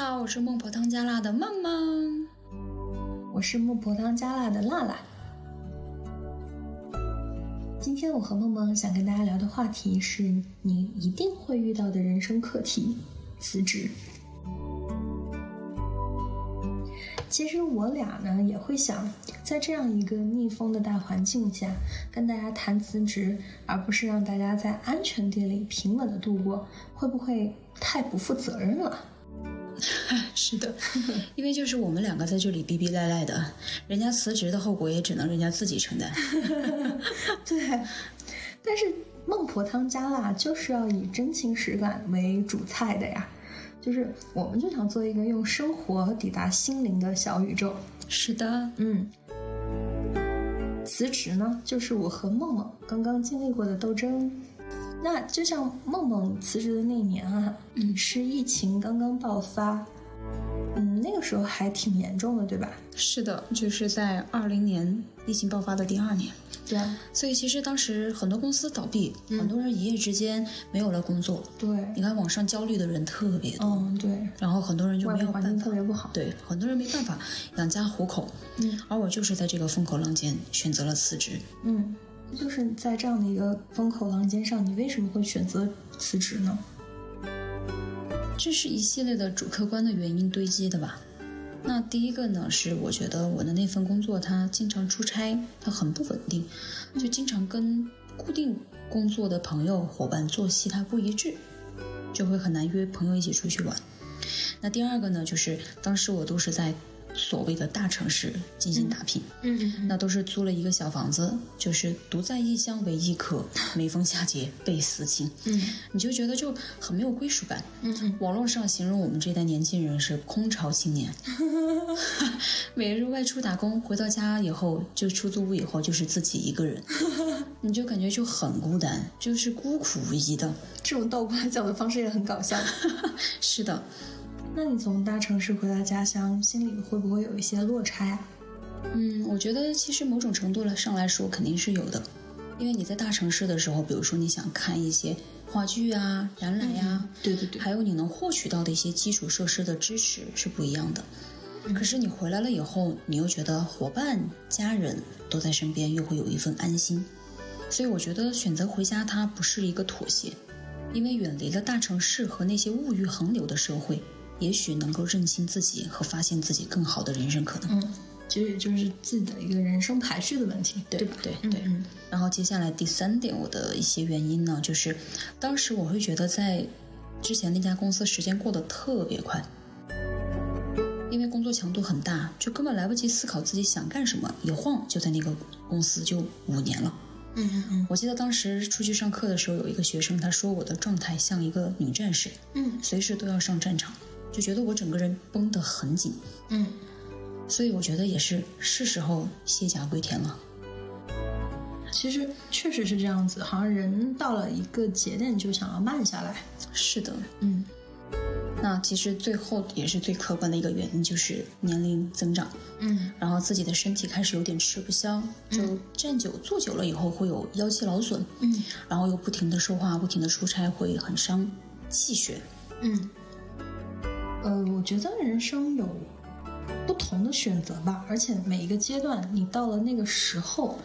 大家好，我是孟婆汤加辣的梦梦，我是孟婆汤加辣的辣辣。今天我和梦梦想跟大家聊的话题是你一定会遇到的人生课题——辞职。其实我俩呢也会想，在这样一个逆风的大环境下，跟大家谈辞职，而不是让大家在安全地里平稳的度过，会不会太不负责任了？是的，因为就是我们两个在这里逼逼赖赖的，人家辞职的后果也只能人家自己承担。对，但是孟婆汤加辣就是要以真情实感为主菜的呀。就是我们就想做一个用生活抵达心灵的小宇宙。是的，嗯，辞职呢，就是我和梦梦刚刚经历过的斗争。那就像梦梦辞职的那年啊，嗯，是疫情刚刚爆发，嗯，那个时候还挺严重的，对吧？是的，就是在二零年疫情爆发的第二年。对啊，所以其实当时很多公司倒闭，很多人一夜之间没有了工作。对，你看网上焦虑的人特别多。嗯，对。然后很多人就没有环境特别不好。对，很多人没办法养家糊口。嗯，而我就是在这个风口浪尖选择了辞职。嗯，就是在这样的一个风口浪尖上，你为什么会选择辞职呢？这是一系列的主客观的原因堆积的吧。那第一个呢，是我觉得我的那份工作，它经常出差，它很不稳定，就经常跟固定工作的朋友伙伴作息它不一致，就会很难约朋友一起出去玩。那第二个呢，就是当时我都是在。所谓的大城市进行打拼，嗯，那都是租了一个小房子，就是独在异乡为异客，每逢佳节倍思亲，嗯，你就觉得就很没有归属感，嗯，网络上形容我们这代年轻人是空巢青年，每日外出打工，回到家以后就出租屋以后就是自己一个人，你就感觉就很孤单，就是孤苦无依的。这种倒过来讲的方式也很搞笑，是的。那你从大城市回到家乡，心里会不会有一些落差呀？嗯，我觉得其实某种程度上来说肯定是有的，因为你在大城市的时候，比如说你想看一些话剧啊、展览呀，对对对，还有你能获取到的一些基础设施的支持是不一样的。可是你回来了以后，你又觉得伙伴、家人都在身边，又会有一份安心。所以我觉得选择回家，它不是一个妥协，因为远离了大城市和那些物欲横流的社会。也许能够认清自己和发现自己更好的人生可能。嗯，其实也就是自己的一个人生排序的问题，对吧？对对。然后接下来第三点，我的一些原因呢，就是当时我会觉得在之前那家公司时间过得特别快，因为工作强度很大，就根本来不及思考自己想干什么，一晃就在那个公司就五年了。嗯嗯嗯。我记得当时出去上课的时候，有一个学生他说我的状态像一个女战士，嗯，随时都要上战场。就觉得我整个人绷得很紧，嗯，所以我觉得也是是时候卸甲归田了。其实确实是这样子，好像人到了一个节点就想要慢下来。是的，嗯。那其实最后也是最客观的一个原因，就是年龄增长，嗯，然后自己的身体开始有点吃不消，就站久坐久了以后会有腰肌劳损，嗯，然后又不停的说话，不停的出差，会很伤气血，嗯。呃，我觉得人生有不同的选择吧，而且每一个阶段，你到了那个时候，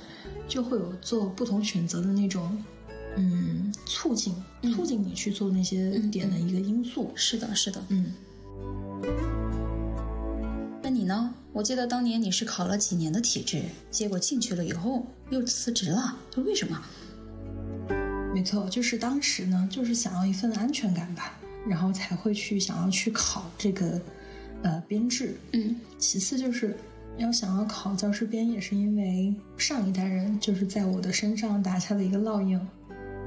就会有做不同选择的那种，嗯，促进，促进你去做那些点的一个因素。是的，是的，嗯。那你呢？我记得当年你是考了几年的体制，结果进去了以后又辞职了，就为什么？没错，就是当时呢，就是想要一份安全感吧。然后才会去想要去考这个，呃，编制。嗯，其次就是要想要考教师编，也是因为上一代人就是在我的身上打下的一个烙印。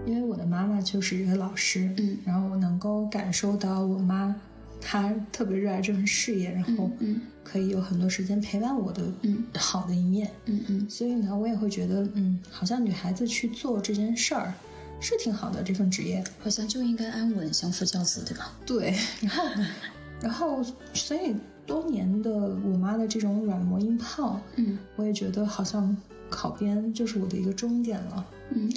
因为我的妈妈就是一个老师，嗯，然后我能够感受到我妈她特别热爱这份事业，然后嗯，可以有很多时间陪伴我的，嗯，好的一面，嗯嗯，所以呢，我也会觉得，嗯，好像女孩子去做这件事儿。是挺好的这份职业，好像就应该安稳相夫教子，对吧？对，然后，然后，所以多年的我妈的这种软磨硬泡，嗯，我也觉得好像考编就是我的一个终点了，嗯。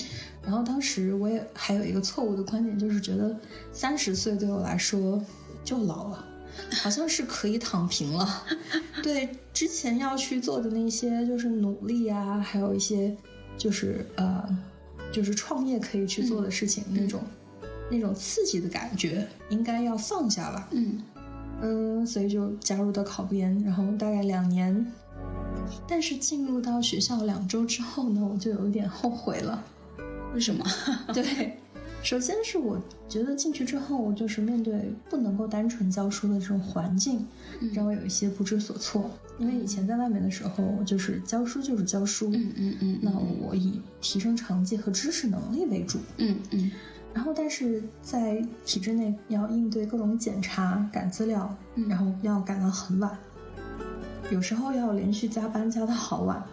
然后当时我也还有一个错误的观点，就是觉得三十岁对我来说就老了，好像是可以躺平了。对之前要去做的那些就是努力啊，还有一些就是呃，就是创业可以去做的事情，那种那种刺激的感觉，应该要放下吧。嗯嗯，所以就加入到考编，然后大概两年。但是进入到学校两周之后呢，我就有一点后悔了。为什么？对，首先是我觉得进去之后，就是面对不能够单纯教书的这种环境，让我有一些不知所措。因为以前在外面的时候，就是教书就是教书，嗯嗯嗯，那我以提升成绩和知识能力为主，嗯嗯，然后但是在体制内要应对各种检查、赶资料，然后要赶到很晚，有时候要连续加班加到好晚，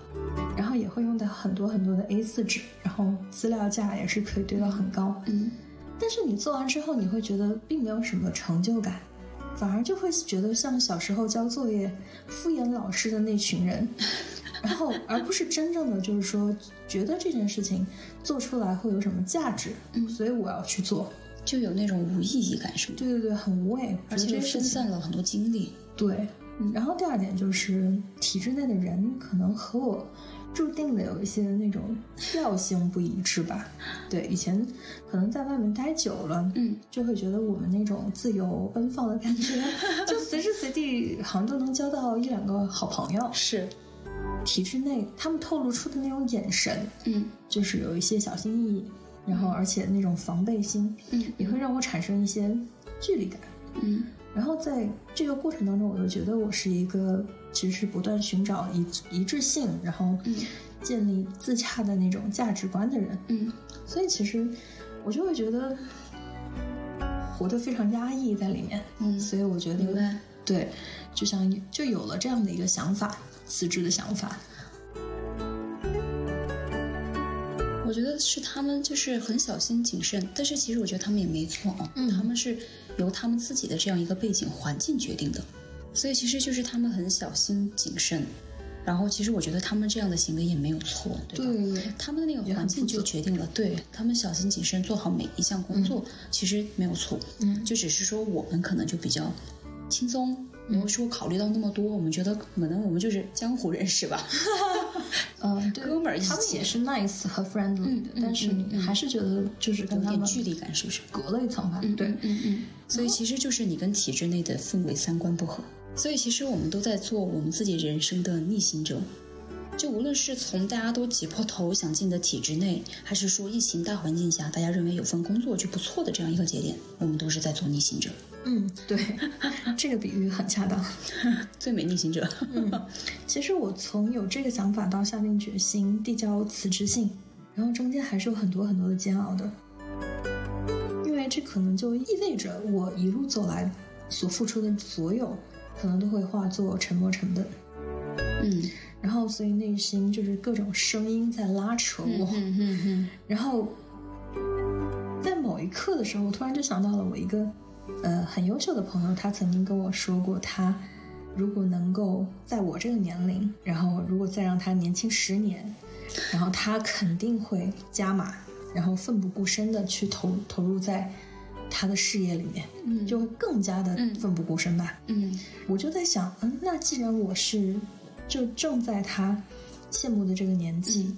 然后也会用到很多很多的 A 4纸，然后资料架也是可以堆到很高，嗯，但是你做完之后，你会觉得并没有什么成就感，反而就会觉得像小时候交作业敷衍老师的那群人，然后而不是真正的就是说觉得这件事情做出来会有什么价值，嗯所以我要去做。就有那种无意义感，是吗？对对对，很无谓，而且就分散了很多精力。对嗯，然后第二点就是体制内的人可能和我注定的有一些那种调性不一致吧。对，以前可能在外面待久了，嗯，就会觉得我们那种自由奔放的感觉，就随时随地好像都能交到一两个好朋友。是，体制内他们透露出的那种眼神，嗯就是有一些小心翼翼，然后而且那种防备心，嗯也会让我产生一些距离感。嗯。然后在这个过程当中，我又觉得我是一个其实是不断寻找一一致性，然后嗯。建立自洽的那种价值观的人，嗯。所以其实我就会觉得活得非常压抑在里面，嗯，所以我觉得。对，就像就有了这样的一个想法，辞职的想法。我觉得是他们就是很小心谨慎，但是其实我觉得他们也没错啊，嗯。他们是由他们自己的这样一个背景环境决定的，所以其实就是他们很小心谨慎，然后其实我觉得他们这样的行为也没有错，对吧？对？他们的那个环境就决定了，对。他们小心谨慎做好每一项工作，其实没有错，嗯。就只是说我们可能就比较轻松，没有说考虑到那么多，我们觉得可能我们就是江湖人士吧，嗯，哥们儿他们也是 nice 和 friendly 的，但是你还是觉得就是有跟他们点距离感，是不是？隔了一层吧？对，嗯嗯，所以其实就是你跟体制内的氛围三观不合，所以其实我们都在做我们自己人生的逆行者。就无论是从大家都挤破头想进的体制内，还是说疫情大环境下大家认为有份工作就不错的这样一个节点，我们都是在做逆行者，嗯，对，这个比喻很恰当。最美逆行者。嗯，其实我从有这个想法到下定决心递交辞职信，然后中间还是有很多很多的煎熬的，因为这可能就意味着我一路走来所付出的所有，可能都会化作沉没成本。嗯然后，所以内心就是各种声音在拉扯我。嗯嗯嗯然后，在某一刻的时候，我突然就想到了我一个呃很优秀的朋友，他曾经跟我说过，他如果能够在我这个年龄，然后如果再让他年轻十年，然后他肯定会加码，然后奋不顾身的去投投入在他的事业里面，嗯。就会更加的嗯奋不顾身吧。嗯。我就在想，嗯，那既然我是就正在他羡慕的这个年纪，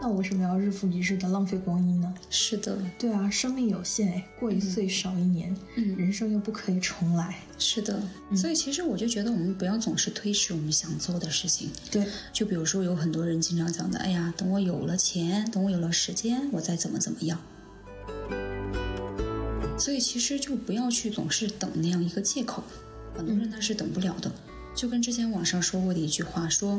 那我为什么要日复一日的浪费光阴呢？是的，对啊，生命有限，哎，过一岁少一年，嗯人生又不可以重来。是的。所以其实我就觉得我们不要总是推迟我们想做的事情。对，就比如说，有很多人经常讲的，哎呀，等我有了钱，等我有了时间，我再怎么怎么样。所以其实就不要去总是等那样一个借口，很多人他是等不了的。就跟之前网上说过的一句话说，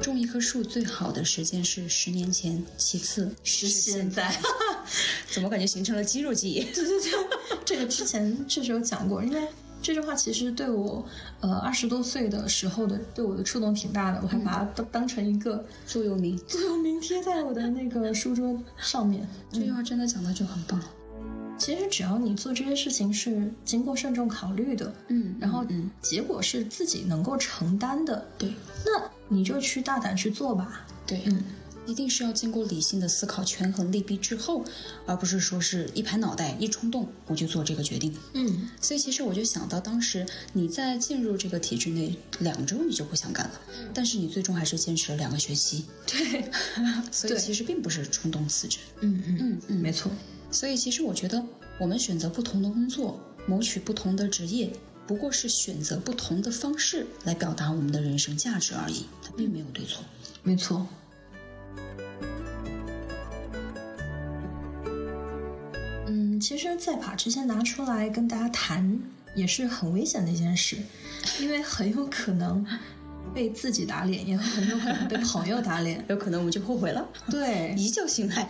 种一棵树最好的时间是十年前，其次是现在。怎么感觉形成了肌肉记忆？对 对对，这个之前确实有讲过，因为这句话其实对我，呃，二十多岁的时候的对我的触动挺大的，我还把它当当成一个座右铭，座右铭贴在我的那个书桌上面。这句话真的讲的就很棒。其实只要你做这些事情是经过慎重考虑的，嗯然后嗯，结果是自己能够承担的，对那你就去大胆去做吧。对，嗯，一定是要经过理性的思考、权衡利弊之后，而不是说是一拍脑袋、一冲动我就做这个决定。嗯所以其实我就想到，当时你在进入这个体制内两周，你就不想干了，但是你最终还是坚持了两个学期，对，所以其实并不是冲动辞职。嗯嗯嗯嗯，没错。所以其实我觉得，我们选择不同的工作，谋取不同的职业，不过是选择不同的方式来表达我们的人生价值而已，它并没有对错。没错。嗯，其实再把这些拿出来跟大家谈，也是很危险的一件事，因为很有可能被自己打脸，也很有可能被朋友打脸。有可能我们就后悔了，对，一觉醒来。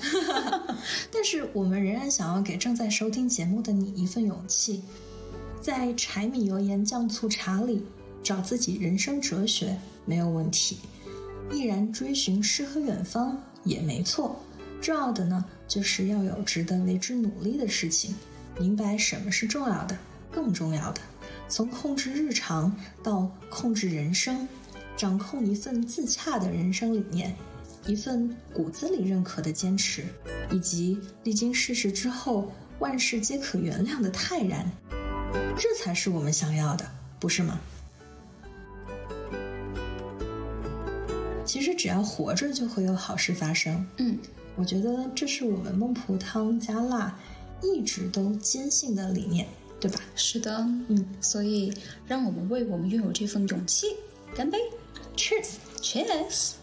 但是我们仍然想要给正在收听节目的你一份勇气，在柴米油盐酱醋茶里找自己人生哲学没有问题，毅然追寻诗和远方也没错。重要的呢，就是要有值得为之努力的事情，明白什么是重要的，更重要的，从控制日常到控制人生，掌控一份自洽的人生理念。一份骨子里认可的坚持，以及历经世事之后万事皆可原谅的泰然，这才是我们想要的，不是吗？其实只要活着，就会有好事发生。嗯，我觉得这是我们孟婆汤加辣一直都坚信的理念，对吧？是的，嗯所以让我们为我们拥有这份勇气干杯，Cheers。，Cheers！